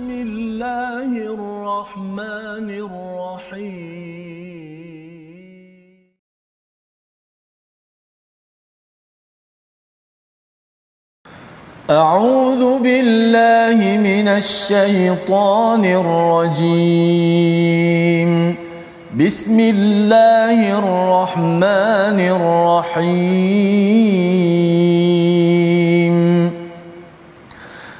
بسم الله الرحمن الرحيم. أعوذ بالله من الشيطان الرجيم. بسم الله الرحمن الرحيم.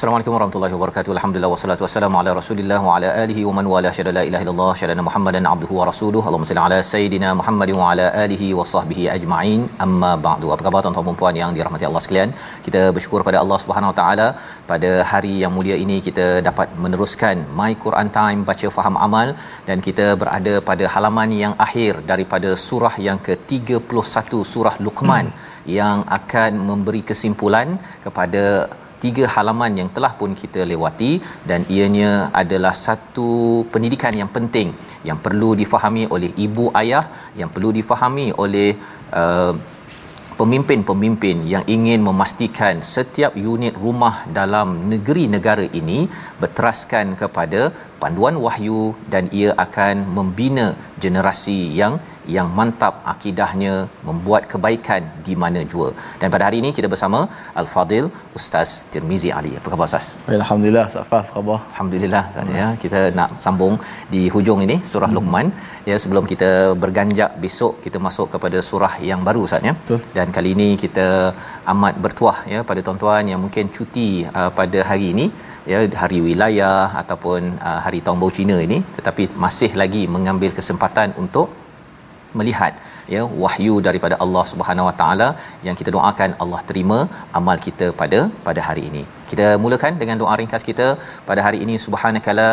Assalamualaikum warahmatullahi wabarakatuh. Alhamdulillah wassalatu wassalamu ala Rasulillah wa ala alihi wa man wala syada la ilaha illallah syada Muhammadan abduhu wa rasuluhu. Allahumma salli ala sayidina Muhammadin wa ala alihi wa sahbihi ajma'in. Amma ba'du. Apa khabar tuan-tuan dan puan yang dirahmati Allah sekalian? Kita bersyukur pada Allah Subhanahu wa taala pada hari yang mulia ini kita dapat meneruskan My Quran Time baca faham amal dan kita berada pada halaman yang akhir daripada surah yang ke-31 surah Luqman hmm. yang akan memberi kesimpulan kepada tiga halaman yang telah pun kita lewati dan ianya adalah satu pendidikan yang penting yang perlu difahami oleh ibu ayah yang perlu difahami oleh uh, pemimpin-pemimpin yang ingin memastikan setiap unit rumah dalam negeri negara ini berteraskan kepada panduan wahyu dan ia akan membina generasi yang yang mantap akidahnya membuat kebaikan di mana jua. Dan pada hari ini kita bersama Al-Fadil Ustaz Tirmizi Ali. Apa khabar Ustaz? Alhamdulillah, Safaf khabar. Alhamdulillah hmm. ya. Kita nak sambung di hujung ini surah hmm. Luqman ya sebelum kita berganjak besok kita masuk kepada surah yang baru Ustaz ya. Betul. Dan kali ini kita amat bertuah ya pada tuan-tuan yang mungkin cuti uh, pada hari ini ya hari wilayah ataupun uh, hari tahun Cina ini tetapi masih lagi mengambil kesempatan untuk melihat ya wahyu daripada Allah Subhanahu Wa Taala yang kita doakan Allah terima amal kita pada pada hari ini. Kita mulakan dengan doa ringkas kita pada hari ini subhanakala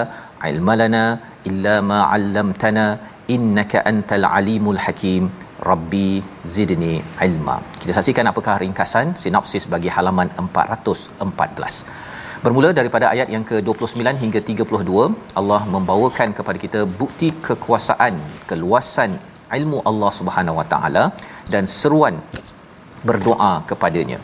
ilmalana illa ma 'allamtana innaka antal alimul hakim rabbi zidni ilma. Kita saksikan apakah ringkasan sinopsis bagi halaman 414. Bermula daripada ayat yang ke-29 hingga 32, Allah membawakan kepada kita bukti kekuasaan, keluasan ilmu Allah Subhanahu Wa Taala dan seruan berdoa kepadanya.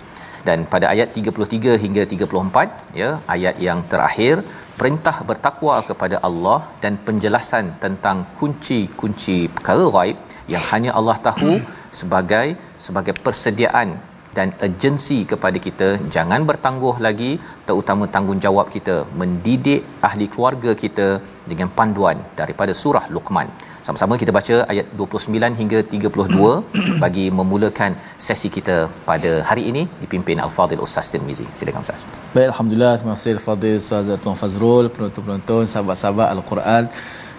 Dan pada ayat 33 hingga 34 ya ayat yang terakhir perintah bertakwa kepada Allah dan penjelasan tentang kunci-kunci perkara ghaib yang hanya Allah tahu sebagai sebagai persediaan dan urgensi kepada kita jangan bertangguh lagi terutama tanggungjawab kita mendidik ahli keluarga kita dengan panduan daripada surah Luqman. Sama-sama kita baca ayat 29 hingga 32 bagi memulakan sesi kita pada hari ini dipimpin Al-Fadhil Ustaz Tirmizi. Silakan Ustaz. Baik, alhamdulillah terima kasih Al-Fadhil Ustaz Tuan Fazrul, penonton-penonton, sahabat-sahabat Al-Quran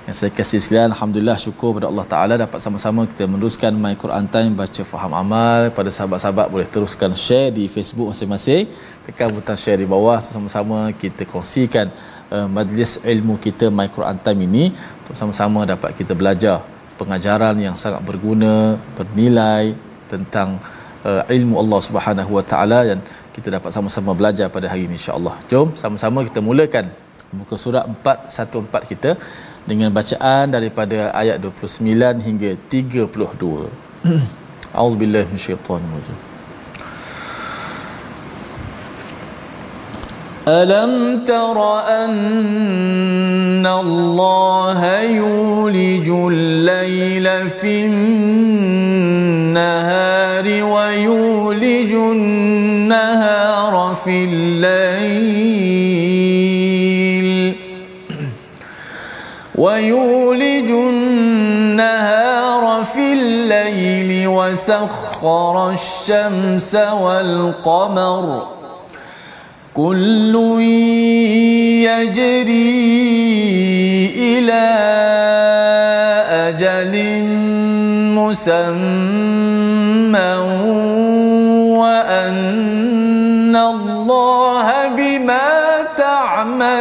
yang saya kasih sekalian alhamdulillah syukur pada Allah Taala dapat sama-sama kita meneruskan My Quran Time baca faham amal. Pada sahabat-sahabat boleh teruskan share di Facebook masing-masing. Tekan butang share di bawah sama-sama kita kongsikan uh, majlis ilmu kita My Quran Time ini. Untuk sama-sama dapat kita belajar pengajaran yang sangat berguna bernilai tentang uh, ilmu Allah Subhanahu Wa Taala dan kita dapat sama-sama belajar pada hari ini insya-Allah jom sama-sama kita mulakan muka surat 414 kita dengan bacaan daripada ayat 29 hingga 32. A'udzubillahi minasyaitonir rajim. ألم تر أن الله يولج الليل في النهار ويولج النهار في الليل ويولج النهار في الليل وسخر الشمس والقمر. كل يجري إلى أجل مسمى.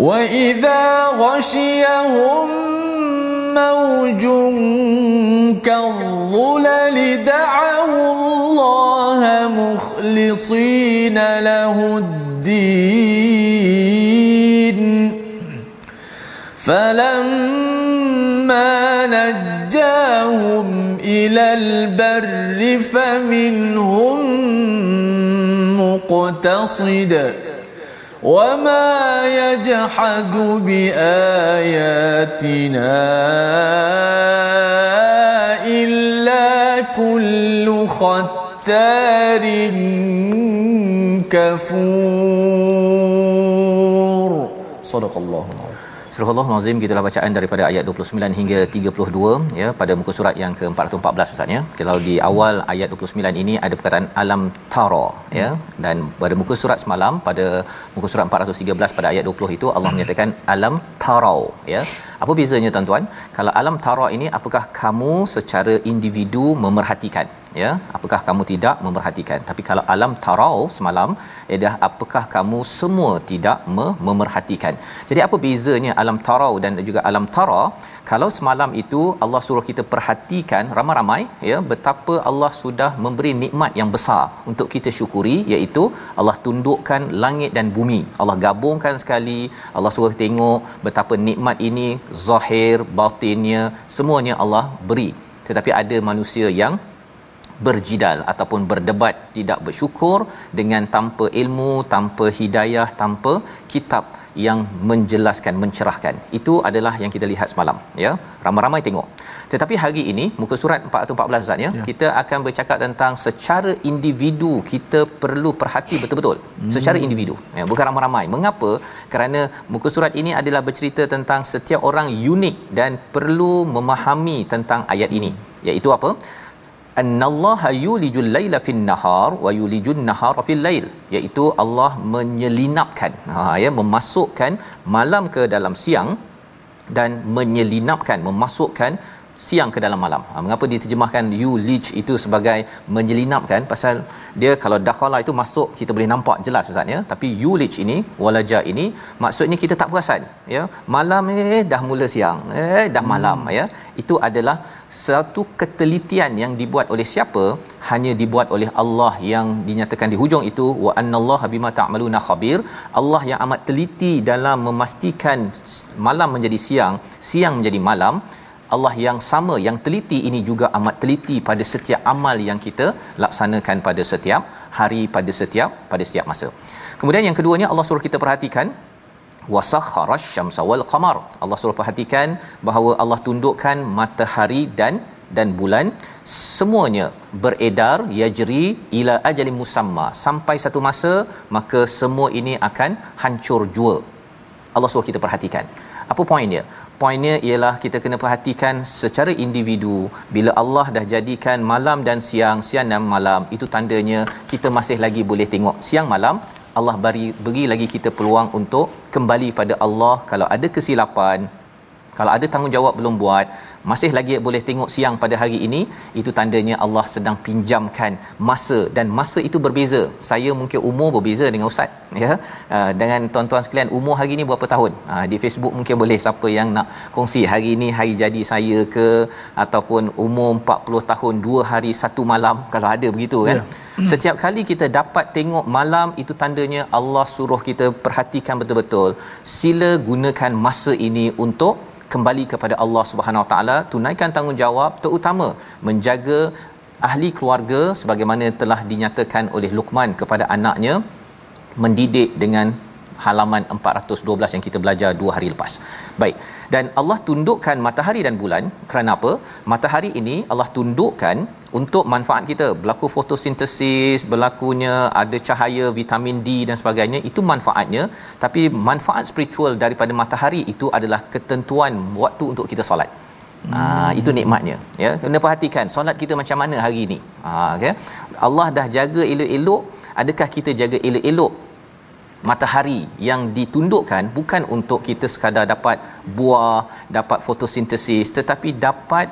وإذا غشيهم موج كالظلل دعوا الله مخلصين له الدين فلما نجاهم إلى البر فمنهم مقتصد وما يجحد بآياتنا إلا كل ختار كفور. صدق الله Astaghfirullahalazim gitulah bacaan daripada ayat 29 hingga 32 ya pada muka surat yang ke-414 Ustaz ya. Kalau di awal ayat 29 ini ada perkataan alam tara ya dan pada muka surat semalam pada muka surat 413 pada ayat 20 itu Allah menyatakan alam tarau ya. Apa bezanya tuan-tuan? Kalau alam tara ini apakah kamu secara individu memerhatikan ya apakah kamu tidak memerhatikan? Tapi kalau alam tarau semalam ialah apakah kamu semua tidak me- memerhatikan? Jadi apa bezanya alam tarau dan juga alam tara? Kalau semalam itu Allah suruh kita perhatikan ramai-ramai ya betapa Allah sudah memberi nikmat yang besar untuk kita syukuri iaitu Allah tundukkan langit dan bumi. Allah gabungkan sekali Allah suruh tengok betapa nikmat ini zahir batinnya semuanya Allah beri. Tetapi ada manusia yang berjidal ataupun berdebat tidak bersyukur dengan tanpa ilmu tanpa hidayah tanpa kitab yang menjelaskan mencerahkan. Itu adalah yang kita lihat semalam ya. Ramai-ramai tengok. Tetapi hari ini muka surat 414 Ustaz ya, ya. kita akan bercakap tentang secara individu kita perlu perhati betul-betul. Hmm. secara individu ya bukan ramai-ramai. Mengapa? Kerana muka surat ini adalah bercerita tentang setiap orang unik dan perlu memahami tentang ayat ini. Iaitu apa annallaha yulijul laila fin nahar wa yulijun nahara fil lail iaitu Allah menyelinapkan. Ha ya memasukkan malam ke dalam siang dan menyelinapkan memasukkan siang ke dalam malam. Ha, mengapa diterjemahkan you leech itu sebagai menyelinapkan? Pasal dia kalau dakhala itu masuk kita boleh nampak jelas Ustaz ya. Tapi you leech ini walaja ini maksudnya kita tak perasan ya. Malam eh dah mula siang. Eh dah malam hmm. ya. Itu adalah satu ketelitian yang dibuat oleh siapa? Hanya dibuat oleh Allah yang dinyatakan di hujung itu wa annallaha bima ta'maluna khabir. Allah yang amat teliti dalam memastikan malam menjadi siang, siang menjadi malam Allah yang sama yang teliti ini juga amat teliti pada setiap amal yang kita laksanakan pada setiap hari pada setiap pada setiap masa. Kemudian yang keduanya Allah suruh kita perhatikan wasakharash syamsa wal qamar. Allah suruh perhatikan bahawa Allah tundukkan matahari dan dan bulan semuanya beredar yajri ila ajalin musamma sampai satu masa maka semua ini akan hancur jua. Allah suruh kita perhatikan. Apa poin dia? Poinnya ialah kita kena perhatikan secara individu. Bila Allah dah jadikan malam dan siang siang dan malam itu tandanya kita masih lagi boleh tengok siang malam. Allah beri beri lagi kita peluang untuk kembali pada Allah. Kalau ada kesilapan kalau ada tanggungjawab belum buat masih lagi boleh tengok siang pada hari ini itu tandanya Allah sedang pinjamkan masa. Dan masa itu berbeza. Saya mungkin umur berbeza dengan ustaz ya. Uh, dengan tuan-tuan sekalian umur hari ini berapa tahun? Uh, di Facebook mungkin boleh siapa yang nak kongsi. Hari ini hari jadi saya ke? Ataupun umur 40 tahun 2 hari 1 malam kalau ada begitu kan? Yeah. Setiap kali kita dapat tengok malam itu tandanya Allah suruh kita perhatikan betul-betul. Sila gunakan masa ini untuk kembali kepada Allah Subhanahu Wa Taala tunaikan tanggungjawab terutama menjaga ahli keluarga sebagaimana telah dinyatakan oleh Luqman kepada anaknya mendidik dengan halaman 412 yang kita belajar dua hari lepas. Baik. Dan Allah tundukkan matahari dan bulan kerana apa? Matahari ini Allah tundukkan untuk manfaat kita. Berlaku fotosintesis, berlakunya ada cahaya vitamin D dan sebagainya, itu manfaatnya. Tapi manfaat spiritual daripada matahari itu adalah ketentuan waktu untuk kita solat. Hmm. Uh, itu nikmatnya ya kena perhatikan solat kita macam mana hari ini ha uh, okay? Allah dah jaga elok-elok adakah kita jaga elok-elok matahari yang ditundukkan bukan untuk kita sekadar dapat buah, dapat fotosintesis tetapi dapat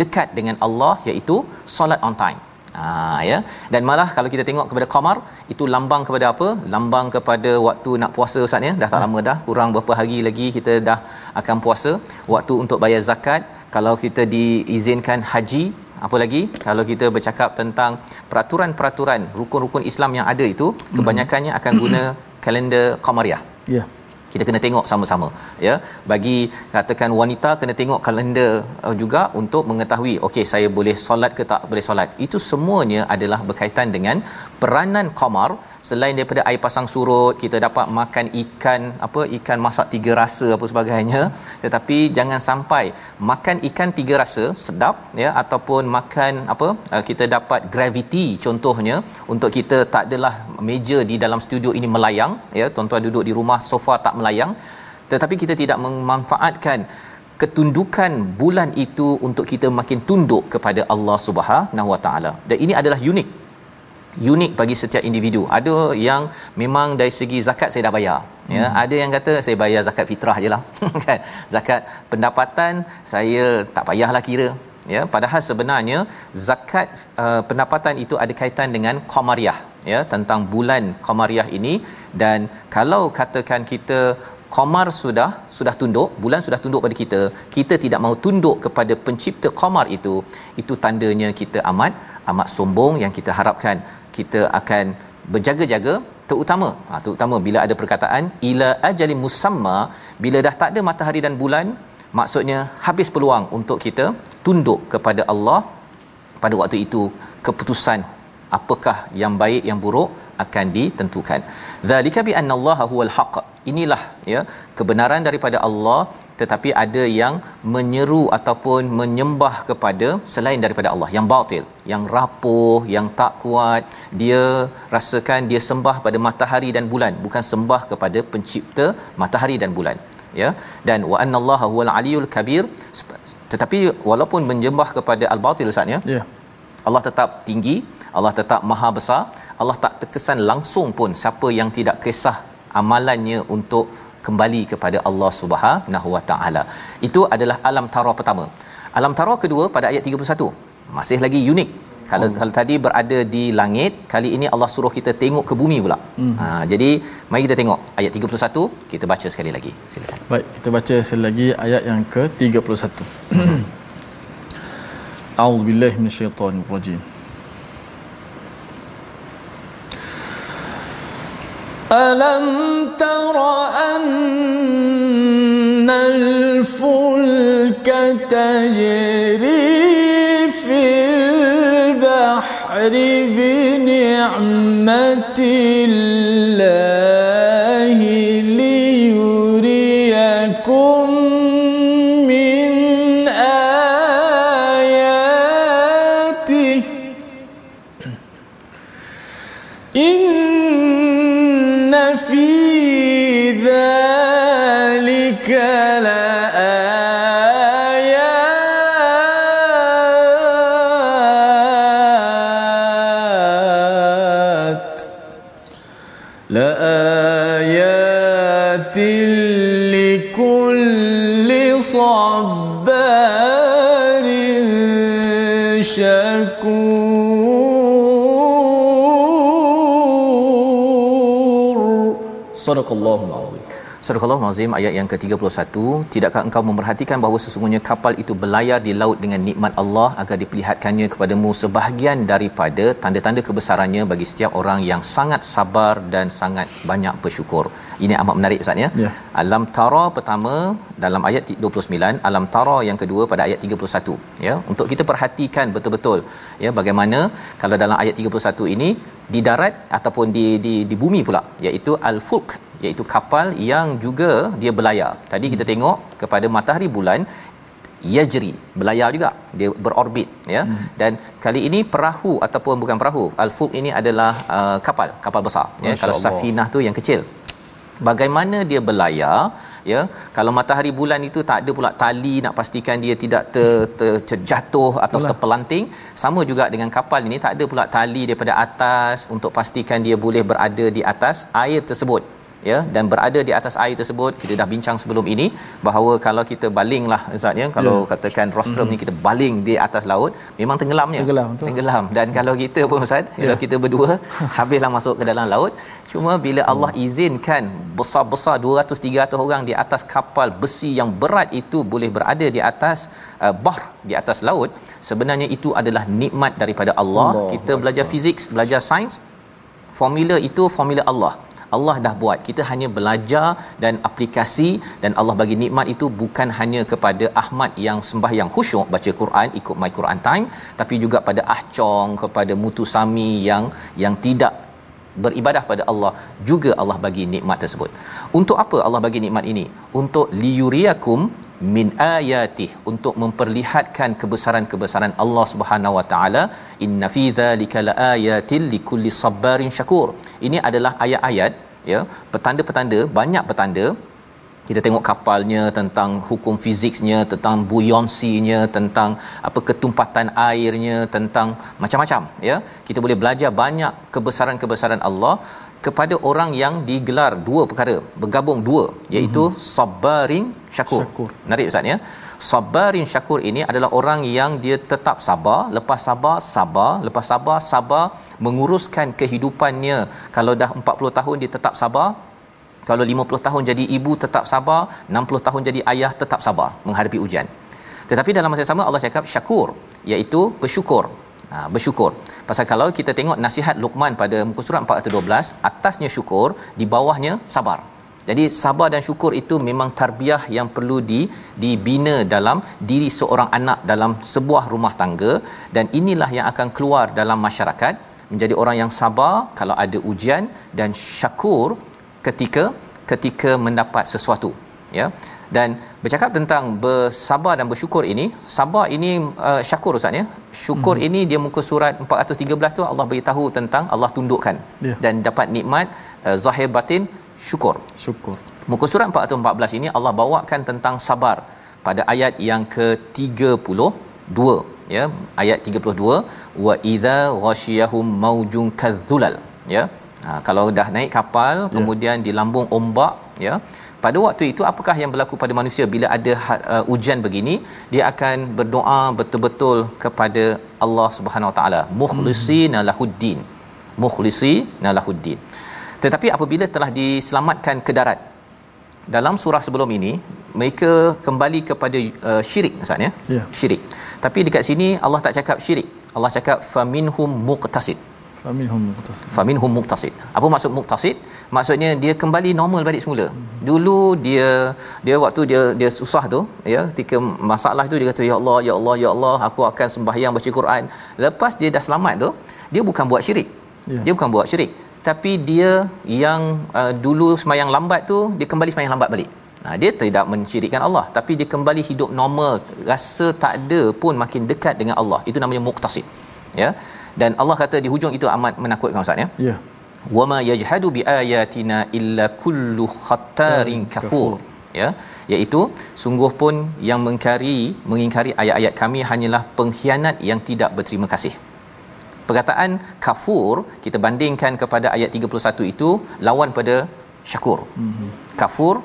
dekat dengan Allah iaitu solat on time. Ha ya. Dan malah kalau kita tengok kepada qamar itu lambang kepada apa? Lambang kepada waktu nak puasa Ustaz ya. Dah tak lama dah, kurang beberapa hari lagi kita dah akan puasa. Waktu untuk bayar zakat, kalau kita diizinkan haji, apa lagi kalau kita bercakap tentang peraturan-peraturan rukun-rukun Islam yang ada itu kebanyakannya akan guna kalender qamariah. Ya. Yeah. Kita kena tengok sama-sama ya. Bagi katakan wanita kena tengok kalender uh, juga untuk mengetahui okey saya boleh solat ke tak boleh solat. Itu semuanya adalah berkaitan dengan peranan qamar selain daripada air pasang surut kita dapat makan ikan apa ikan masak tiga rasa apa sebagainya. Tetapi jangan sampai makan ikan tiga rasa sedap ya ataupun makan apa uh, kita dapat gravity contohnya untuk kita tak adalah meja di dalam studio ini melayang ya tuan-tuan duduk di rumah sofa tak melayang. Tetapi kita tidak memanfaatkan ketundukan bulan itu untuk kita makin tunduk kepada Allah Subhanahu Wa Taala. Dan ini adalah unik unik bagi setiap individu. Ada yang memang dari segi zakat saya dah bayar. Ya, hmm. ada yang kata saya bayar zakat fitrah jelah. kan? Zakat pendapatan saya tak payahlah kira. Ya, padahal sebenarnya zakat uh, pendapatan itu ada kaitan dengan qamariyah, ya, tentang bulan qamariyah ini dan kalau katakan kita qamar sudah sudah tunduk, bulan sudah tunduk pada kita, kita tidak mahu tunduk kepada pencipta qamar itu, itu tandanya kita amat amat sombong yang kita harapkan kita akan berjaga-jaga terutama ha, terutama bila ada perkataan ila ajali musamma bila dah tak ada matahari dan bulan maksudnya habis peluang untuk kita tunduk kepada Allah pada waktu itu keputusan apakah yang baik yang buruk akan ditentukan. Zalika bi annallaha huwal haqq. Inilah ya kebenaran daripada Allah tetapi ada yang menyeru ataupun menyembah kepada selain daripada Allah yang batil yang rapuh yang tak kuat. Dia rasakan dia sembah pada matahari dan bulan bukan sembah kepada pencipta matahari dan bulan ya. Dan wa annallaha huwal aliyul kabir tetapi walaupun menyembah kepada al-batil ustaz ya. Yeah. Allah tetap tinggi Allah tetap maha besar Allah tak terkesan langsung pun siapa yang tidak kisah amalannya untuk kembali kepada Allah Subhanahu Wa Taala. Itu adalah alam tara pertama. Alam tara kedua pada ayat 31. Masih lagi unik. Kalau oh. kalau tadi berada di langit, kali ini Allah suruh kita tengok ke bumi pula. Hmm. Ha jadi mari kita tengok ayat 31, kita baca sekali lagi. Silakan. Baik, kita baca sekali lagi ayat yang ke-31. A'udzubillahi minasyaitonirrajim. ألم تر أن الفلك تجري في البحر بنعمة الله Sadaqallahul azim. Surah Al-Azim ayat yang ke-31, tidakkah engkau memerhatikan bahawa sesungguhnya kapal itu berlayar di laut dengan nikmat Allah agar diperlihatkannya kepadamu sebahagian daripada tanda-tanda kebesarannya bagi setiap orang yang sangat sabar dan sangat banyak bersyukur. Ini amat menarik Ustaz ya. ya. Alam tara pertama dalam ayat 29, alam tara yang kedua pada ayat 31 ya. Untuk kita perhatikan betul-betul ya bagaimana kalau dalam ayat 31 ini di darat ataupun di di di bumi pula iaitu al-fulk iaitu kapal yang juga dia berlayar. Tadi kita tengok kepada matahari bulan yajri berlayar juga dia berorbit ya hmm. dan kali ini perahu ataupun bukan perahu al-fulk ini adalah uh, kapal kapal besar ya Masya kalau Allah. safinah tu yang kecil bagaimana dia berlayar ya kalau matahari bulan itu tak ada pula tali nak pastikan dia tidak ter, ter, terjatuh atau Itulah. terpelanting sama juga dengan kapal ini tak ada pula tali daripada atas untuk pastikan dia boleh berada di atas air tersebut ya dan berada di atas air tersebut kita dah bincang sebelum ini bahawa kalau kita balinglah ustaz ya. Kalau Ya. katakan rostrum ni kita baling di atas laut memang tenggelamnya. Tenggelam, betul. tenggelam. Dan kalau kita pun ustaz kalau kita berdua habislah masuk ke dalam laut. Cuma bila Allah izinkan besar-besar 200 300 orang di atas kapal besi yang berat itu boleh berada di atas uh, bahr di atas laut sebenarnya itu adalah nikmat daripada Allah. Allah. Kita belajar fizik belajar sains formula itu formula Allah Allah dah buat kita hanya belajar dan aplikasi dan Allah bagi nikmat itu bukan hanya kepada Ahmad yang sembahyang khusyuk baca Quran ikut my Quran time tapi juga pada Ah Chong kepada Mutu Sami yang yang tidak beribadah pada Allah juga Allah bagi nikmat tersebut. Untuk apa Allah bagi nikmat ini? Untuk liyuriyakum min ayatih untuk memperlihatkan kebesaran-kebesaran Allah Subhanahu Wa Taala. Inna fi dzalika laayatil likulli sabarin syakur. Ini adalah ayat-ayat ya petanda-petanda banyak petanda. Kita tengok kapalnya tentang hukum fiziknya tentang buoyancy-nya tentang apa ketumpatan airnya tentang macam-macam ya. Kita boleh belajar banyak kebesaran-kebesaran Allah kepada orang yang digelar dua perkara bergabung dua iaitu mm-hmm. sabarin syakur. Syakur. Menarik ustaz ya. Sabarin syakur ini adalah orang yang dia tetap sabar, lepas sabar sabar, lepas sabar sabar menguruskan kehidupannya. Kalau dah 40 tahun dia tetap sabar, kalau 50 tahun jadi ibu tetap sabar, 60 tahun jadi ayah tetap sabar menghadapi ujian. Tetapi dalam masa yang sama Allah cakap syakur iaitu bersyukur. Ha, bersyukur. Pasal kalau kita tengok nasihat Luqman pada muka surat 412, atasnya syukur, di bawahnya sabar. Jadi sabar dan syukur itu memang tarbiyah yang perlu di dibina dalam diri seorang anak dalam sebuah rumah tangga dan inilah yang akan keluar dalam masyarakat menjadi orang yang sabar kalau ada ujian dan syakur ketika ketika mendapat sesuatu ya dan bercakap tentang bersabar dan bersyukur ini sabar ini uh, syakur ustaz ya? Syukur hmm. ini dia muka surat 413 tu Allah beritahu tentang Allah tundukkan. Ya. dan dapat nikmat uh, zahir batin syukur. Syukur. Muka surat 414 ini Allah bawakan tentang sabar pada ayat yang ke-32 ya? Ayat 32 wa idza ghasyiyahum maujun kadzulal ya? Ha, kalau dah naik kapal Ya. kemudian di lambung ombak ya pada waktu itu apakah yang berlaku pada manusia bila ada uh, hujan begini? Dia akan berdoa betul-betul kepada Allah Subhanahu Wa Taala. Mukhlisina lahuddin. Mukhlisina lahuddin. Tetapi apabila telah diselamatkan ke darat dalam surah sebelum ini mereka kembali kepada uh, syirik ustaz ya? Ya. syirik. Tapi dekat sini Allah tak cakap syirik. Allah cakap faminhum muqtasid faminhum muqtasid. Faminhum muqtasid. Apa maksud muqtasid? Maksudnya dia kembali normal balik semula. Dulu dia dia waktu dia dia susah tu ya ketika masalah tu dia kata ya Allah ya Allah ya Allah aku akan sembahyang baca Quran. Lepas dia dah selamat tu dia bukan buat syirik. Ya. dia bukan buat syirik. Tapi dia yang uh, dulu sembahyang lambat tu dia kembali sembahyang lambat balik. Nah, dia tidak mensyirikkan Allah. Tapi dia kembali hidup normal. Rasa tak ada pun makin dekat dengan Allah. Itu namanya muqtasid. Ya dan Allah kata di hujung itu amat menakutkan ustaz ya. Ya. Wama yajhadu biayatina illa kullu khattarin kafur. ya. Iaitu sungguh pun yang mengingkari mengingkari ayat-ayat kami hanyalah pengkhianat yang tidak berterima kasih. Perkataan kafur kita bandingkan kepada ayat 31 itu lawan pada syakur. Mm-hmm. kafur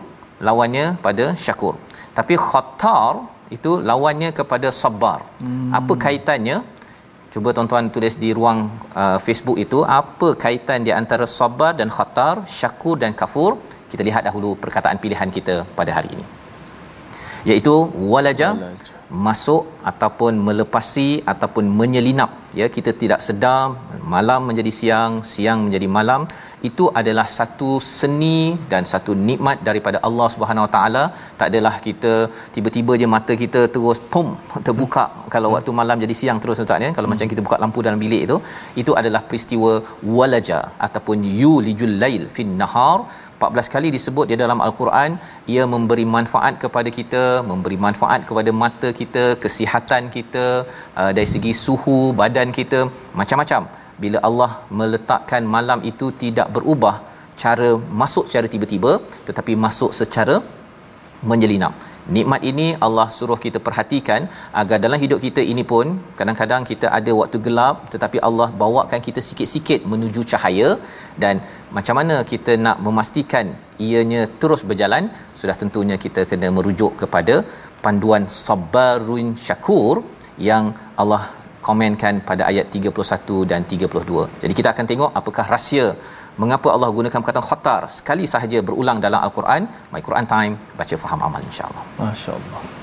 lawannya pada syakur. Tapi khatar itu lawannya kepada sabar hmm. apa kaitannya cuba tuan-tuan tulis di ruang uh, Facebook itu apa kaitan di antara sabar dan khatar syakur dan kafur? Kita lihat dahulu perkataan pilihan kita pada hari ini. Iaitu walaja, walaja. masuk ataupun melepasi ataupun menyelinap. Ya kita tidak sedar malam menjadi siang siang menjadi malam itu adalah satu seni dan satu nikmat daripada Allah Subhanahu Wa Taala tak adalah kita tiba-tiba je mata kita terus pum terbuka Betul. kalau waktu malam jadi siang terus ustaz ya kalau hmm. macam kita buka lampu dalam bilik itu itu adalah peristiwa walaja ataupun yulijul lail fin nahar 14 kali disebut di dalam al-Quran ia memberi manfaat kepada kita memberi manfaat kepada mata kita kesihatan kita uh, dari segi suhu badan kita macam-macam bila Allah meletakkan malam itu tidak berubah cara masuk secara tiba-tiba tetapi masuk secara menyelinap. Nikmat ini Allah suruh kita perhatikan agar dalam hidup kita ini pun kadang-kadang kita ada waktu gelap tetapi Allah bawakan kita sikit-sikit menuju cahaya dan macam mana kita nak memastikan ianya terus berjalan sudah tentunya kita kena merujuk kepada panduan sabarun syakur yang Allah komenkan pada ayat 31 dan 32. Jadi kita akan tengok apakah rahsia mengapa Allah gunakan perkataan khatar sekali sahaja berulang dalam al-Quran. My Quran Time baca faham amal insya-Allah. Masya-Allah.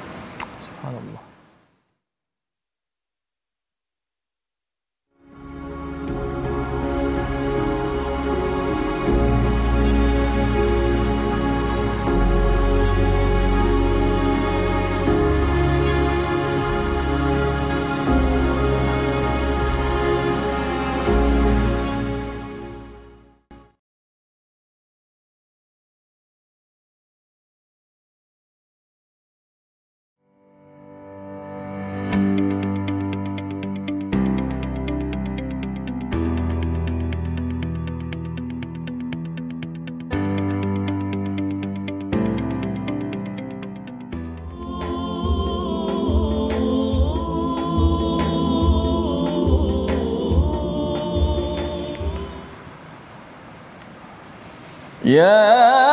Yeah.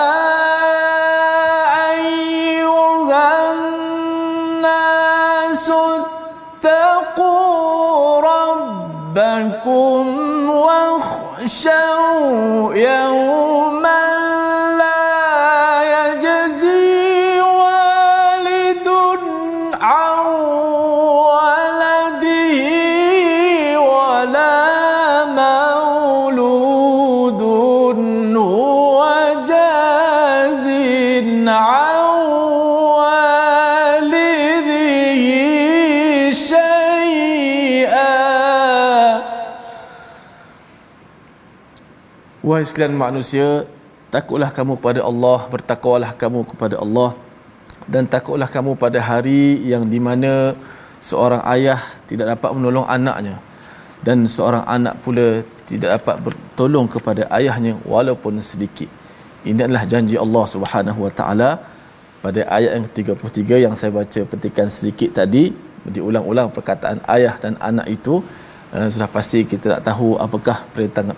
Wahai sekalian manusia, takutlah kamu pada Allah, bertakwalah kamu kepada Allah dan takutlah kamu pada hari yang di mana seorang ayah tidak dapat menolong anaknya dan seorang anak pula tidak dapat bertolong kepada ayahnya walaupun sedikit. Ini adalah janji Allah Subhanahu Wa Taala pada ayat yang 33 yang saya baca petikan sedikit tadi diulang-ulang perkataan ayah dan anak itu uh, sudah pasti kita nak tahu apakah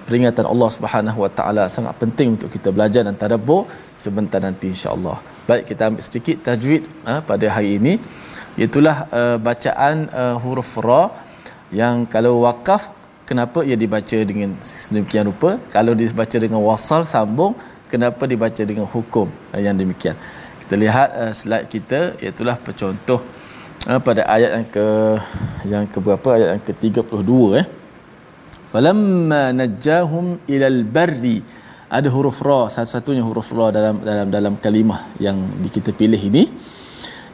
peringatan Allah Subhanahu Wa Taala sangat penting untuk kita belajar dan tadabbur sebentar nanti insya-Allah. Baik kita ambil sedikit tajwid uh, pada hari ini. Itulah uh, bacaan uh, huruf ra yang kalau wakaf kenapa ia dibaca dengan sedemikian rupa? Kalau dibaca dengan wasal sambung kenapa dibaca dengan hukum? Uh, yang demikian. Kita lihat uh, slide kita iaitu pencontoh uh, pada ayat yang ke yang ke berapa ayat yang ke-32 eh? Falamma najjahum ilal barri. Ada huruf ra satu-satunya huruf ra dalam dalam dalam kalimah yang kita pilih ini.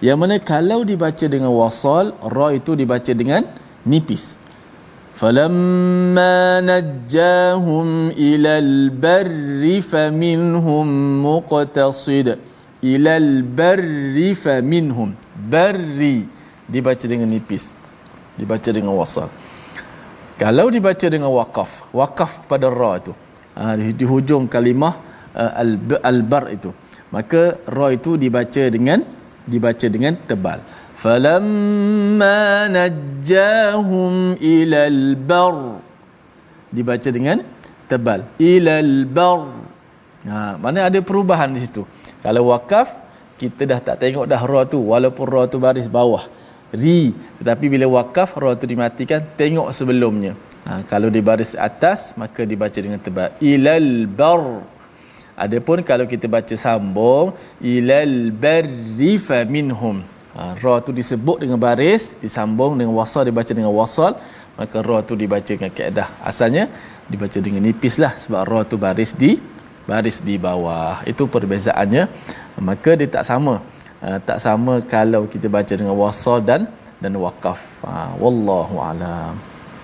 Yang mana kalau dibaca dengan wasal ra itu dibaca dengan nipis. Falamma najjahum ilal barri faminhum muqtasid. Ilal barri faminhum. Barri dibaca dengan nipis. Dibaca dengan wasal. Kalau dibaca dengan waqaf waqaf pada ra itu. Ha, di, hujung kalimah uh, al-bar itu. Maka ra itu dibaca dengan dibaca dengan tebal. Falamma najjahum ilal bar. Dibaca dengan tebal. Ilal bar. Ha, mana ada perubahan di situ? Kalau waqaf kita dah tak tengok dah ra tu. Walaupun ra tu baris bawah ri. Tetapi bila wakaf ra tu dimatikan tengok sebelumnya. Ha, kalau di baris atas maka dibaca dengan tebal. Ilal bar. Adapun kalau kita baca sambung ilal barri faminhum ha, ra tu disebut dengan baris disambung dengan wasal dibaca dengan wasal maka ra tu dibaca dengan kaedah asalnya dibaca dengan nipis lah sebab ra tu baris di baris di bawah. Itu perbezaannya. Maka dia tak sama uh, tak sama kalau kita baca dengan wasal dan dan waqaf uh, wallahu alam.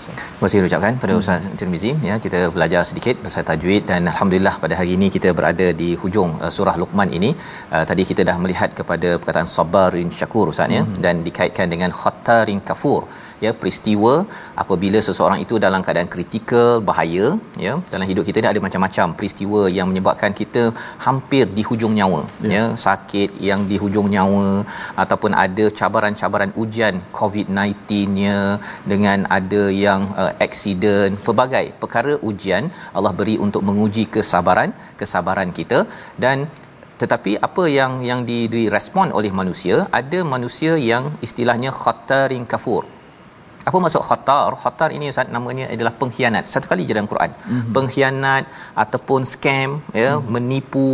Terima kasih ucapkan pada hmm. Ustaz Tirmizi. Ya kita belajar sedikit pasal tajwid dan alhamdulillah pada hari ini kita berada di hujung uh, surah Luqman ini. Uh, tadi kita dah melihat kepada perkataan sabarin syakur Ustaz ya. Hmm. dan dikaitkan dengan khattarin kafur ya peristiwa apabila seseorang itu dalam keadaan kritikal bahaya ya dalam hidup kita ni ada macam-macam peristiwa yang menyebabkan kita hampir di hujung nyawa ya, ya sakit yang di hujung nyawa ataupun ada cabaran-cabaran ujian COVID-19-nya dengan ada yang uh, accident pelbagai perkara ujian Allah beri untuk menguji kesabaran kesabaran kita. Dan tetapi apa yang yang di, direspon oleh manusia ada manusia yang istilahnya khatarin kafur apa maksud khatar khatar ini Ustaz namanya adalah pengkhianat. Satu kali je dalam Quran. Mm-hmm. pengkhianat ataupun scam ya mm-hmm. menipu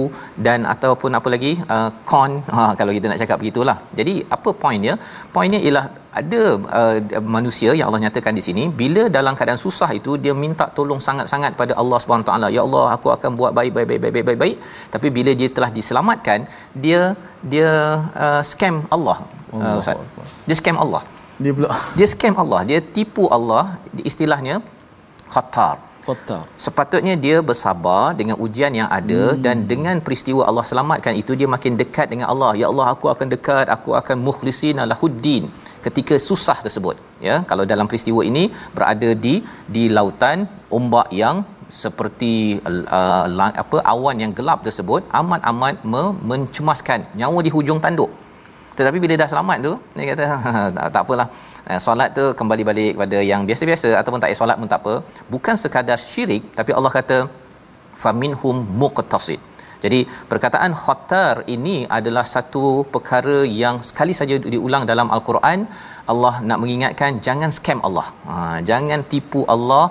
dan ataupun apa lagi uh, con. Ha kalau kita nak cakap begitulah. Jadi apa poinnya poinnya ialah ada uh, manusia yang Allah nyatakan di sini bila dalam keadaan susah itu dia minta tolong sangat-sangat pada Allah Subhanahu taala. Ya Allah aku akan buat baik baik baik baik baik baik tapi bila dia telah diselamatkan dia dia uh, scam Allah uh, Ustaz. Dia scam Allah dia pula. Dia scam Allah. Dia tipu Allah istilahnya khatar khatar sepatutnya dia bersabar dengan ujian yang ada hmm. dan dengan peristiwa Allah selamatkan itu dia makin dekat dengan Allah. Ya Allah aku akan dekat aku akan mukhlisin lahuddin. Ketika susah tersebut ya. Kalau dalam peristiwa ini berada di di lautan ombak yang seperti uh, apa awan yang gelap tersebut amat-amat mencemaskan nyawa di hujung tanduk tetapi bila dah selamat tu dia kata tak, apalah. Eh, solat tu kembali balik kepada yang biasa-biasa ataupun tak solat pun tak apa. Bukan sekadar syirik tapi Allah kata faminhum muqtasid. Jadi perkataan khatar ini adalah satu perkara yang sekali saja diulang dalam al-Quran Allah nak mengingatkan jangan scam Allah. Ha, jangan tipu Allah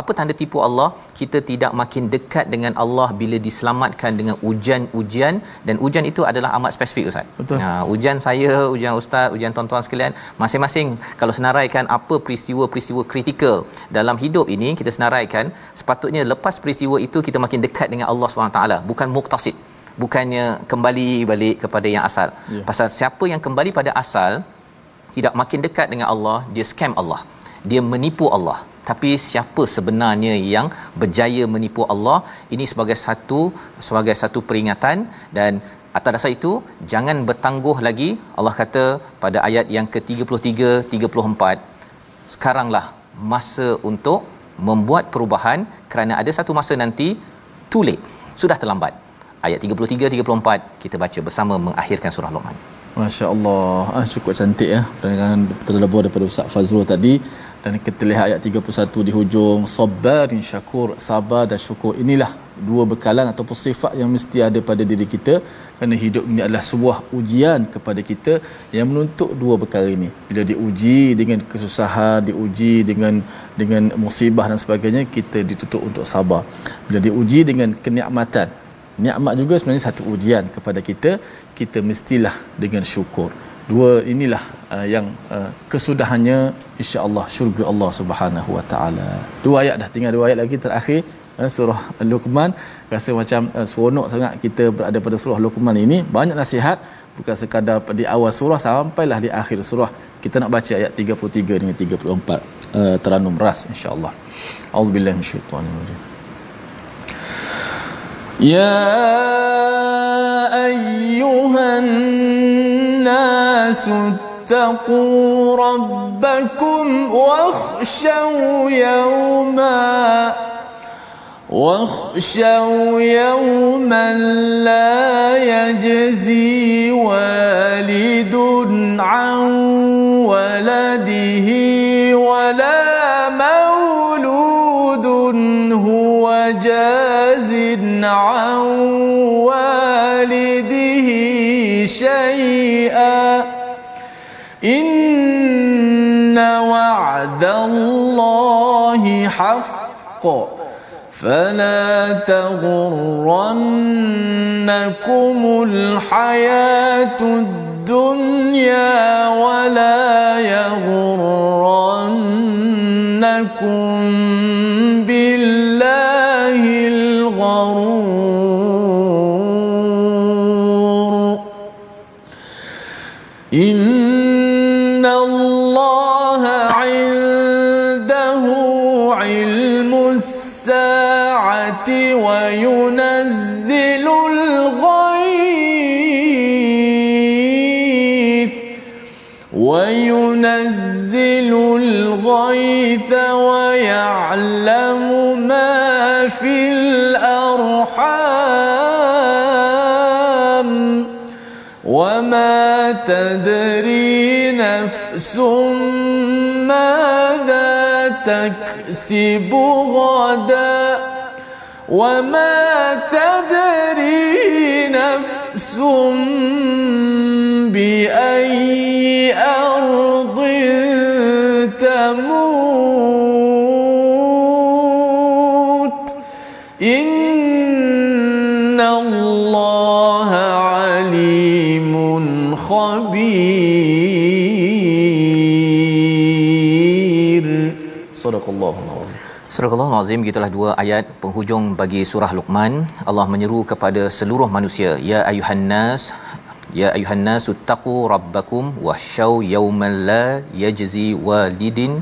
apa tanda tipu Allah kita tidak makin dekat dengan Allah bila diselamatkan dengan ujian-ujian dan ujian itu adalah amat spesifik ustaz. Betul. Ha ujian saya, ujian ustaz, ujian tuan-tuan sekalian masing-masing kalau senaraikan apa peristiwa-peristiwa kritikal dalam hidup ini kita senaraikan sepatutnya lepas peristiwa itu kita makin dekat dengan Allah SWT bukan muktasid bukannya kembali balik kepada yang asal. Yeah. Pasal siapa yang kembali pada asal tidak makin dekat dengan Allah, dia scam Allah. Dia menipu Allah tapi siapa sebenarnya yang berjaya menipu Allah? Ini sebagai satu sebagai satu peringatan. Dan atas dasar itu jangan bertangguh lagi Allah kata pada ayat yang ke-33 34 sekaranglah masa untuk membuat perubahan kerana ada satu masa nanti late sudah terlambat. Ayat 33 34 kita baca bersama mengakhirkan surah Luqman. Masya Allah. Ah, cukup cantik ya penerangan terlebih daripada Ustaz Fazrul tadi dan kita lihat ayat 31 di hujung sabarin syakur sabar dan syukur. Inilah dua bekalan ataupun sifat yang mesti ada pada diri kita kerana hidup ini adalah sebuah ujian kepada kita yang menuntut dua perkara ini. Bila diuji dengan kesusahan diuji dengan dengan musibah dan sebagainya kita dituntut untuk sabar. Bila diuji dengan kenikmatan nikmat juga sebenarnya satu ujian kepada kita kita mestilah dengan syukur dua inilah uh, yang uh, kesudahannya insya-Allah syurga Allah Subhanahu Wa Taala. Dua ayat dah tinggal dua ayat lagi terakhir uh, surah Luqman rasa macam uh, seronok sangat kita berada pada surah Luqman ini banyak nasihat bukan sekadar di awal surah sampailah di akhir surah kita nak baca ayat 33 dengan 34 uh, teranum ras insya-Allah. Auzubillahi minasyaitanir rajim. Ya ayyuhan الناس اتقوا ربكم واخشوا يوما واخشوا يوما لا يجزي والد عن ولده ولا عن والده شيئا. إن وعد الله حق. فلا تغرنكم الحياة الدنيا ولا يغرنكم ينزل الغيث ويعلم ما في الأرحام وما تدري نفس ماذا تكسب غدا وما تدري نفس ماذا Sadaqallahul azim. Surah Al-Azim gitulah dua ayat penghujung bagi surah Luqman Allah menyeru kepada seluruh manusia ya ayuhan nas ya ayuhan nas taqu rabbakum wahsyau yauman la yajzi walidin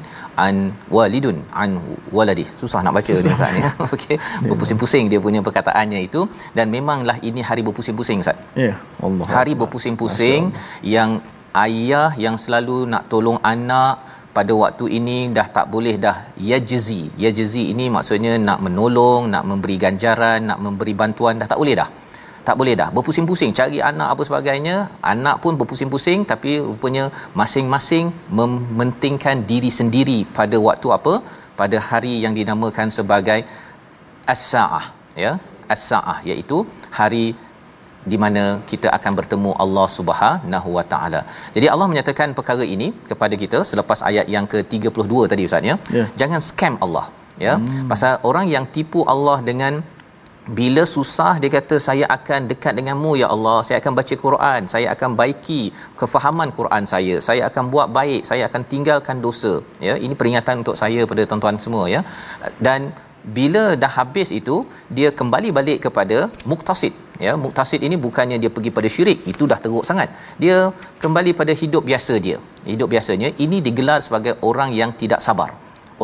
an walidun an waladi susah nak baca susah. dia ustaz ni okey berpusing-pusing dia punya perkataannya itu dan memanglah ini hari berpusing-pusing ustaz ya yeah. Allah hari Allah. berpusing-pusing yang ayah yang selalu nak tolong anak pada waktu ini dah tak boleh dah yajzi. Yajzi ini maksudnya nak menolong nak memberi ganjaran nak memberi bantuan dah tak boleh dah. Tak boleh dah. Berpusing-pusing cari anak apa sebagainya anak pun berpusing-pusing tapi rupanya masing-masing mementingkan diri sendiri pada waktu apa? Pada hari yang dinamakan sebagai as-saah ya? As-saah iaitu hari di mana kita akan bertemu Allah Subhanahu Wa Taala. Jadi Allah menyatakan perkara ini kepada kita selepas ayat yang ke-32 tadi ustaz ya. Yeah. Jangan scam Allah ya. Hmm. Pasal orang yang tipu Allah dengan bila susah dia kata saya akan dekat denganmu ya Allah saya akan baca Quran saya akan baiki kefahaman Quran saya saya akan buat baik saya akan tinggalkan dosa ya ini peringatan untuk saya pada tuan-tuan semua ya dan bila dah habis itu dia kembali balik kepada muktasid ya muktasid ini bukannya dia pergi pada syirik. Itu dah teruk sangat. Dia kembali pada hidup biasa dia. Hidup biasanya ini digelar sebagai orang yang tidak sabar.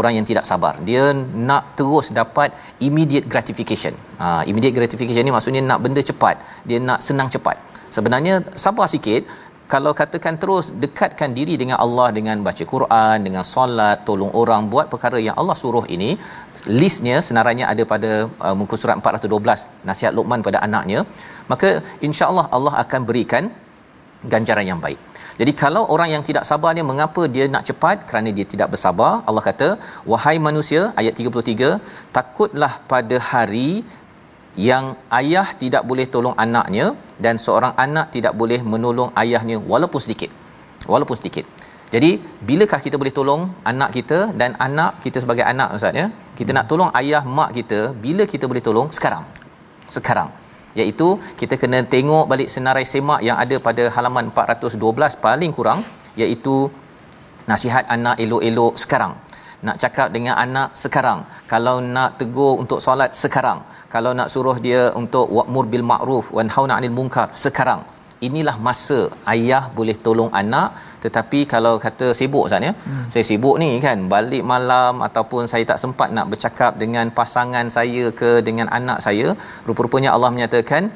Orang yang tidak sabar. Dia nak terus dapat immediate gratification. Ha, immediate gratification ni maksudnya nak benda cepat. Dia nak senang cepat. Sebenarnya sabar sikit kalau katakan terus dekatkan diri dengan Allah dengan baca Quran dengan solat tolong orang buat perkara yang Allah suruh ini listnya senarannya ada pada uh, muka surat 412 nasihat Luqman pada anaknya maka insya-Allah Allah akan berikan ganjaran yang baik. Jadi kalau orang yang tidak sabar ni mengapa dia nak cepat? Kerana dia tidak bersabar. Allah kata wahai manusia ayat 33 takutlah pada hari yang ayah tidak boleh tolong anaknya dan seorang anak tidak boleh menolong ayahnya walaupun sedikit. Walaupun sedikit. Jadi bilakah kita boleh tolong anak kita dan anak kita sebagai anak ustaz ya? Kita nak tolong ayah mak kita bila kita boleh tolong? Sekarang. Sekarang. Iaitu kita kena tengok balik senarai semak yang ada pada halaman 412 paling kurang iaitu nasihat anak elok-elok sekarang nak cakap dengan anak sekarang. Kalau nak tegur untuk solat sekarang. Kalau nak suruh dia untuk wa'mur bil ma'ruf wanhauna 'anil munkar sekarang. Inilah masa ayah boleh tolong anak. Tetapi kalau kata sibuk Ustaz ya? Hmm. saya sibuk ni kan balik malam ataupun saya tak sempat nak bercakap dengan pasangan saya ke dengan anak saya rupa-rupanya Allah menyatakan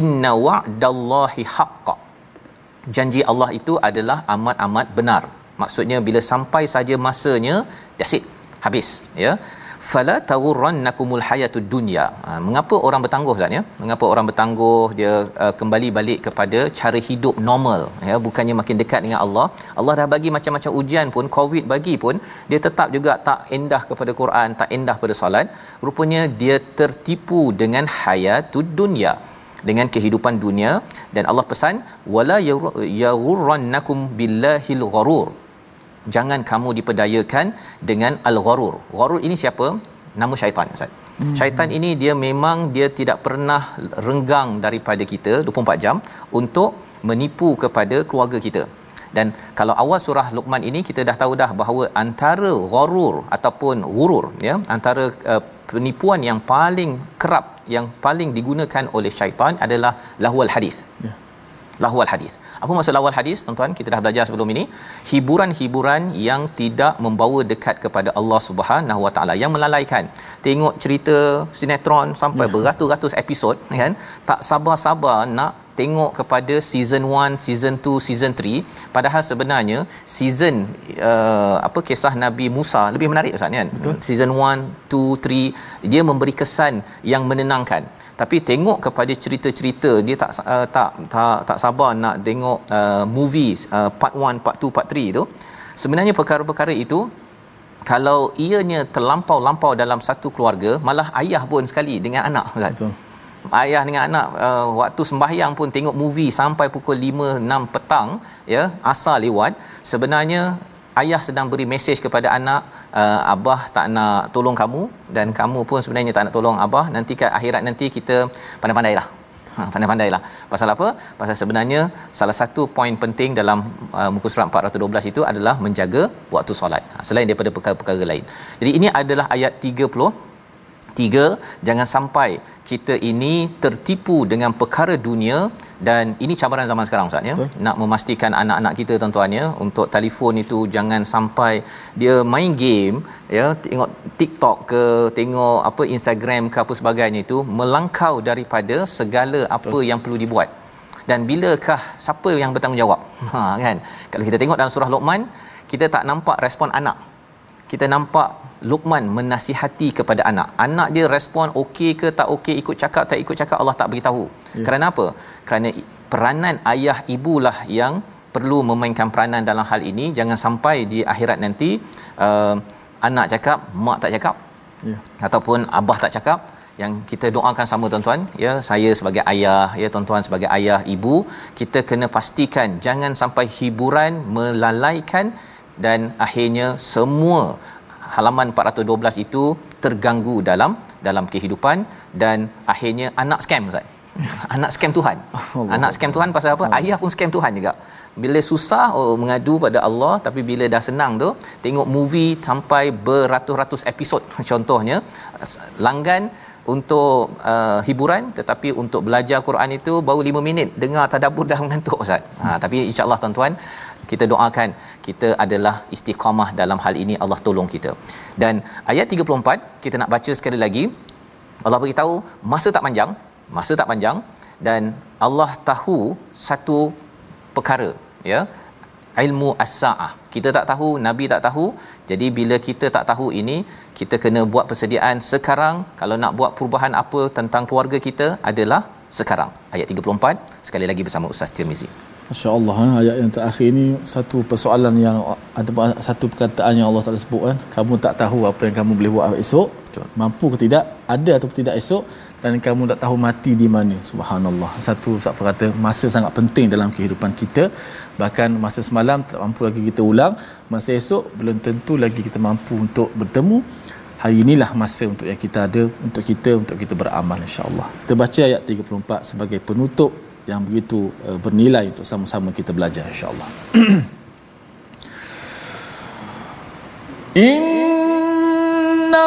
inna wa'dallahi haqqan janji Allah itu adalah amat-amat benar maksudnya bila sampai saja masanya that's it habis ya. Fala tawurrannakumul hayatud dunya. Ha, mengapa orang bertangguh Ustaz ya? Mengapa orang bertangguh dia uh, kembali balik kepada cara hidup normal ya? Bukannya makin dekat dengan Allah. Allah dah bagi macam-macam ujian pun covid bagi pun dia tetap juga tak endah kepada Quran tak endah pada solat. Rupanya dia tertipu dengan hayatud dunya dengan kehidupan dunia. Dan Allah pesan wala yaghurrannakum billahil gharur. Jangan kamu diperdayakan dengan al-gharur. Gharur ini siapa? Nama syaitan ustaz. Hmm. Syaitan ini dia memang dia tidak pernah renggang daripada kita 24 jam untuk menipu kepada keluarga kita. Dan kalau awal surah Luqman ini kita dah tahu dah bahawa antara gharur ataupun ghurur ya antara uh, penipuan yang paling kerap yang paling digunakan oleh syaitan adalah lahwal hadis. Ya. Lahwal hadis. Apa maksud lawal hadis tuan-tuan? Kita dah belajar sebelum ini. Hiburan-hiburan yang tidak membawa dekat kepada Allah Subhanahu Wa Taala yang melalaikan. Tengok cerita sinetron sampai ya. beratus-ratus episod kan. Tak sabar-sabar nak tengok kepada season 1, season 2, season 3 padahal sebenarnya season uh, apa kisah Nabi Musa lebih menarik ustaz kan. Betul. Season 1, 2, 3 dia memberi kesan yang menenangkan. Tapi tengok kepada cerita-cerita dia tak uh, tak tak tak sabar nak tengok uh, movies uh, part 1 part 2 part 3 tu. Sebenarnya perkara-perkara itu kalau ianya terlampau-lampau dalam satu keluarga malah ayah pun sekali dengan anak betul ayah dengan anak uh, waktu sembahyang pun tengok movie sampai pukul 5 6 petang ya asal lewat sebenarnya ayah sedang beri mesej kepada anak uh, abah tak nak tolong kamu dan kamu pun sebenarnya tak nak tolong abah. Nanti kat akhirat nanti kita pandai-pandailah ha pandai-pandailah pasal apa? Pasal sebenarnya salah satu poin penting dalam uh, muka surat 412 itu adalah menjaga waktu solat. Ha, selain daripada perkara-perkara lain. Jadi ini adalah ayat 30 Tiga, jangan sampai kita ini tertipu dengan perkara dunia dan ini cabaran zaman sekarang Ustaz ya. Nak memastikan anak-anak kita tuan-tuan ya untuk telefon itu jangan sampai dia main game ya, tengok TikTok ke, tengok apa Instagram ke apa sebagainya itu melangkau daripada segala apa Betul. yang perlu dibuat. Dan bilakah siapa yang bertanggungjawab? Ha kan. Kalau kita tengok dalam surah Luqman, kita tak nampak respon anak. Kita nampak Luqman menasihati kepada anak. Anak dia respon okey ke tak okey, ikut cakap tak ikut cakap Allah tak beritahu. Ya. Kerana apa? Kerana peranan ayah ibulah yang perlu memainkan peranan dalam hal ini. Jangan sampai di akhirat nanti uh, anak cakap, mak tak cakap. Ya. Ataupun abah tak cakap. Yang kita doakan sama tuan-tuan, ya, saya sebagai ayah, ya tuan-tuan sebagai ayah, ibu, kita kena pastikan jangan sampai hiburan melalaikan dan akhirnya semua halaman 412 itu terganggu dalam dalam kehidupan dan akhirnya anak scam Ustaz. anak scam Tuhan. Anak scam Tuhan pasal apa? Ayah pun scam Tuhan juga. Bila susah oh mengadu pada Allah tapi bila dah senang tu tengok movie sampai beratus-ratus episod contohnya langgan untuk uh, hiburan tetapi untuk belajar Quran itu baru 5 minit dengar tadabbur dah mengantuk ustaz. Ha tapi insyaallah tuan-tuan kita doakan kita adalah istiqamah dalam hal ini Allah tolong kita. Dan ayat 34 kita nak baca sekali lagi. Allah beritahu masa tak panjang, masa tak panjang dan Allah tahu satu perkara ya ilmu as-saah. Kita tak tahu nabi tak tahu. Jadi bila kita tak tahu ini kita kena buat persediaan sekarang. Kalau nak buat perubahan apa tentang keluarga kita adalah sekarang. Ayat 34 sekali lagi bersama Ustaz Tirmizi Masya Allah ha? ayat yang terakhir ini satu persoalan yang ada satu perkataan yang Allah Taala sebut kan? Kamu tak tahu apa yang kamu boleh buat esok Betul. mampu ke tidak? Ada atau tidak esok dan kamu tak tahu mati di mana? Subhanallah. Satu Ustaz kata masa sangat penting dalam kehidupan kita. Bahkan masa semalam tak mampu lagi kita ulang. Masa esok belum tentu lagi kita mampu untuk bertemu. Hari inilah masa untuk yang kita ada untuk kita untuk kita beramal insyaallah. Kita baca ayat 34 sebagai penutup yang begitu uh, bernilai untuk sama-sama kita belajar insyaallah. Inna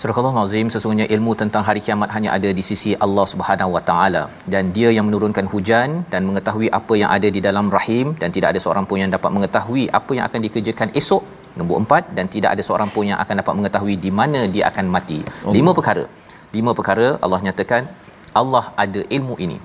Surah Al-Azim sesungguhnya ilmu tentang hari kiamat hanya ada di sisi Allah Subhanahu Wa Taala. Dan dia yang menurunkan hujan dan mengetahui apa yang ada di dalam rahim. Dan tidak ada seorang pun yang dapat mengetahui apa yang akan dikerjakan esok nombor empat. Dan tidak ada seorang pun yang akan dapat mengetahui di mana dia akan mati. Allah. lima perkara. Lima perkara Allah nyatakan Allah ada ilmu ini.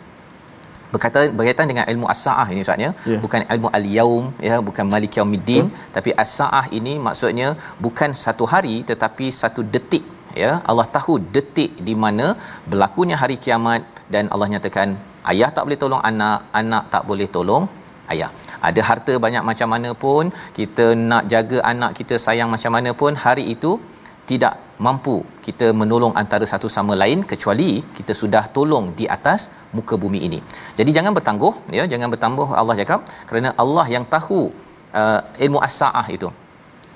Berkaitan berkaitan dengan ilmu as-saah ini ustaz ya. Yeah. bukan ilmu al-yaum ya bukan malik yaumiddin tapi as-saah ini maksudnya bukan satu hari tetapi satu detik ya Allah tahu detik di mana berlakunya hari kiamat dan Allah nyatakan ayah tak boleh tolong anak anak tak boleh tolong ayah ada harta banyak macam mana pun kita nak jaga anak kita sayang macam mana pun hari itu tidak mampu kita menolong antara satu sama lain kecuali kita sudah tolong di atas muka bumi ini. Jadi jangan bertangguh ya, jangan bertangguh Allah cakap kerana Allah yang tahu uh, ilmu as-saah itu.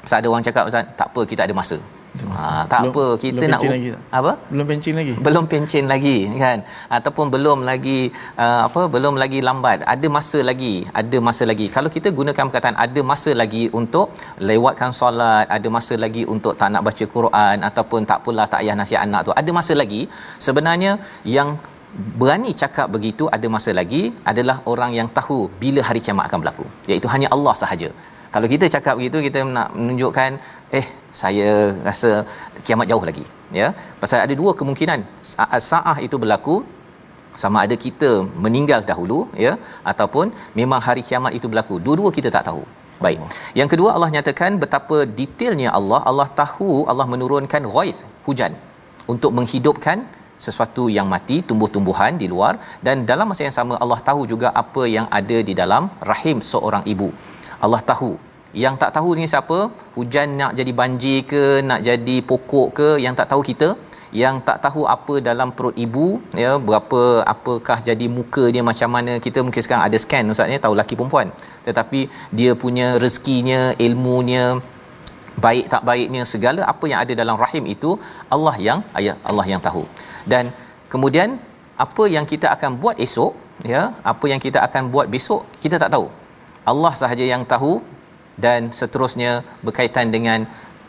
Pasal ada orang cakap Ustaz, tak apa kita ada masa. Ha, tak belum, apa kita belum nak lagi apa? Belum pencin lagi? Belum pencin lagi kan? Ataupun belum lagi uh, apa belum lagi lambat. Ada masa lagi ada masa lagi. Kalau kita gunakan perkataan ada masa lagi untuk lewatkan solat ada masa lagi untuk tak nak baca Quran ataupun tak pula tak payah nasihat anak tu ada masa lagi. Sebenarnya yang berani cakap begitu ada masa lagi adalah orang yang tahu bila hari kiamat akan berlaku. Iaitu hanya Allah sahaja. Kalau kita cakap begitu kita nak menunjukkan eh saya rasa kiamat jauh lagi ya. Pasal ada dua kemungkinan. Saat saah itu berlaku sama ada kita meninggal dahulu ya ataupun memang hari kiamat itu berlaku. Dua-dua kita tak tahu. Baik. Yang kedua Allah nyatakan betapa detailnya Allah Allah tahu Allah menurunkan ghaith hujan untuk menghidupkan sesuatu yang mati tumbuh-tumbuhan di luar. Dan dalam masa yang sama Allah tahu juga apa yang ada di dalam rahim seorang ibu. Allah tahu yang tak tahu ni siapa? Hujan nak jadi banjir ke nak jadi pokok ke? Yang tak tahu kita. Yang tak tahu apa dalam perut ibu ya berapa apakah jadi muka dia macam mana? Kita mungkin sekarang ada scan ustaz ni tahu laki perempuan. Tetapi dia punya rezekinya ilmunya baik tak baiknya segala apa yang ada dalam rahim itu Allah yang ayah Allah yang tahu. Dan kemudian apa yang kita akan buat esok ya apa yang kita akan buat besok kita tak tahu. Allah sahaja yang tahu dan seterusnya berkaitan dengan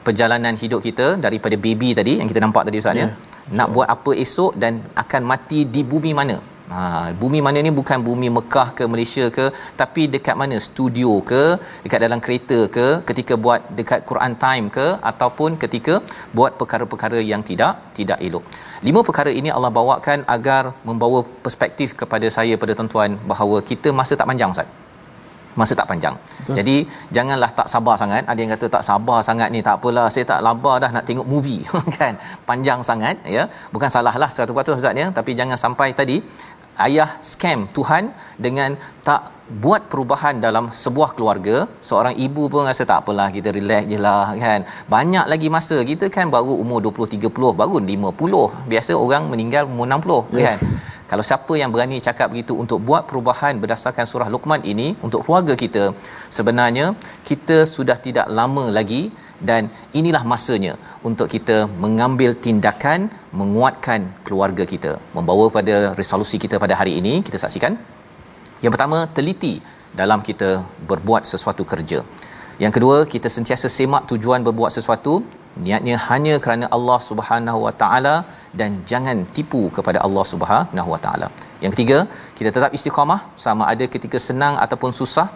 perjalanan hidup kita daripada baby tadi yang kita nampak tadi ustaz ya yeah. nak buat apa esok dan akan mati di bumi mana Ha, bumi mana ni bukan bumi Mekah ke Malaysia ke tapi dekat mana studio ke dekat dalam kereta ke ketika buat dekat Quran time ke ataupun ketika buat perkara-perkara yang tidak tidak elok. Lima perkara ini Allah bawakan agar membawa perspektif kepada saya pada tuan-tuan bahawa kita masa tak panjang Ustaz masa tak panjang. Betul. Jadi janganlah tak sabar sangat. Ada yang kata tak sabar sangat ni tak apalah saya tak labar dah nak tengok movie kan. Panjang sangat ya. Bukan salahlah 100% Ustaz ya, tapi jangan sampai tadi ayah scam Tuhan dengan tak buat perubahan dalam sebuah keluarga seorang ibu pun rasa tak apalah kita relax je lah kan banyak lagi masa kita kan baru umur 20 30 baru 50 biasa orang meninggal umur 60 yes. kan kalau siapa yang berani cakap begitu untuk buat perubahan berdasarkan surah Luqman ini untuk keluarga kita sebenarnya kita sudah tidak lama lagi dan inilah masanya untuk kita mengambil tindakan menguatkan keluarga kita. Membawa pada resolusi kita pada hari ini kita saksikan. Yang pertama teliti dalam kita berbuat sesuatu kerja. Yang kedua kita sentiasa semak tujuan berbuat sesuatu. Niatnya hanya kerana Allah Subhanahu Wa Taala dan jangan tipu kepada Allah Subhanahu Wa Taala. Yang ketiga, kita tetap istiqamah sama ada ketika senang ataupun susah,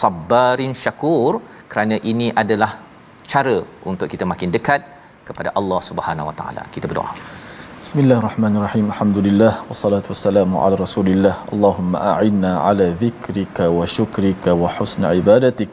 sabarin syakur kerana ini adalah cara untuk kita makin dekat kepada Allah Subhanahu Wa Taala. Kita berdoa. Bismillahirrahmanirrahim. Alhamdulillah wassalatu wassalamu ala Rasulillah. Allahumma a'inna ala dhikrika wa syukrika wa husna ibadatik.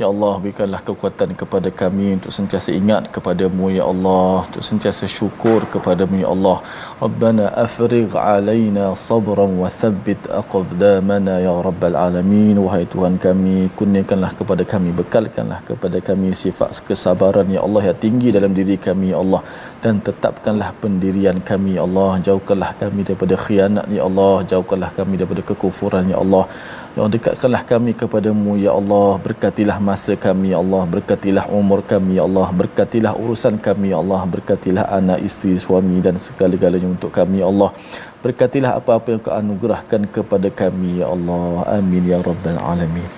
Ya Allah berikanlah kekuatan kepada kami untuk sentiasa ingat kepadamu Ya Allah untuk sentiasa syukur kepadamu Ya Allah. Rabbana afrigh alaina sabran wa thabbit aqdamana Ya Rabbal Alamin. Wahai Tuhan kami kurniakanlah kepada kami bekalkanlah kepada kami sifat kesabaran Ya Allah yang tinggi dalam diri kami Ya Allah. Dan tetapkanlah pendirian kami Ya Allah. Jauhkanlah kami daripada khianat Ya Allah. Jauhkanlah kami daripada kekufuran Ya Allah Ya Allah dekatkanlah kami kepadamu Ya Allah. Berkatilah masa kami Ya Allah. Berkatilah umur kami Ya Allah. Berkatilah urusan kami Ya Allah. Berkatilah anak isteri suami dan segala-galanya untuk kami Ya Allah. Berkatilah apa-apa yang kau anugerahkan kepada kami Ya Allah. Amin ya rabbal alamin.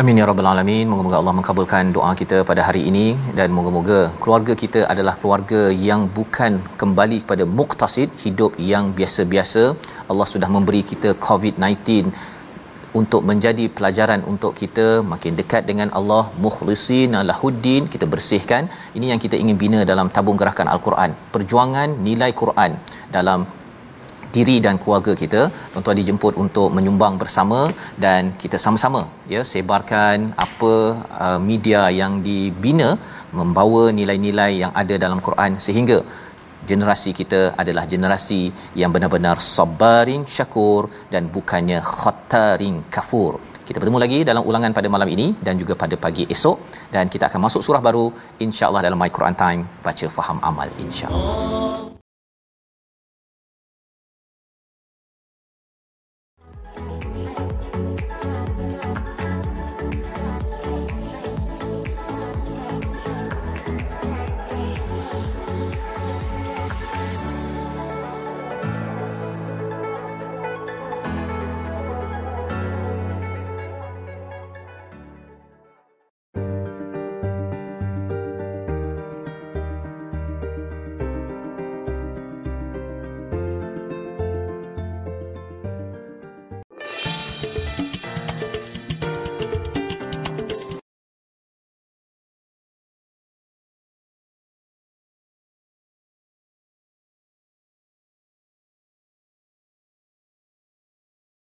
Amin ya rabbal alamin. Moga-moga Allah mengabulkan doa kita pada hari ini. Dan moga-moga keluarga kita adalah keluarga yang bukan kembali kepada muktasid, hidup yang biasa-biasa. Allah sudah memberi kita COVID-19 untuk menjadi pelajaran untuk kita makin dekat dengan Allah mukhlisin lahuddin kita bersihkan. Ini yang kita ingin bina dalam tabung gerakan al-Quran. Perjuangan nilai Quran dalam diri dan keluarga kita. Tuan-tuan dijemput untuk menyumbang bersama dan kita sama-sama ya sebarkan apa uh, media yang dibina membawa nilai-nilai yang ada dalam Quran sehingga generasi kita adalah generasi yang benar-benar sabarin syakur dan bukannya khattarin kafur. Kita bertemu lagi dalam ulangan pada malam ini dan juga pada pagi esok dan kita akan masuk surah baru insya-Allah dalam My Quran Time baca faham amal insya-Allah.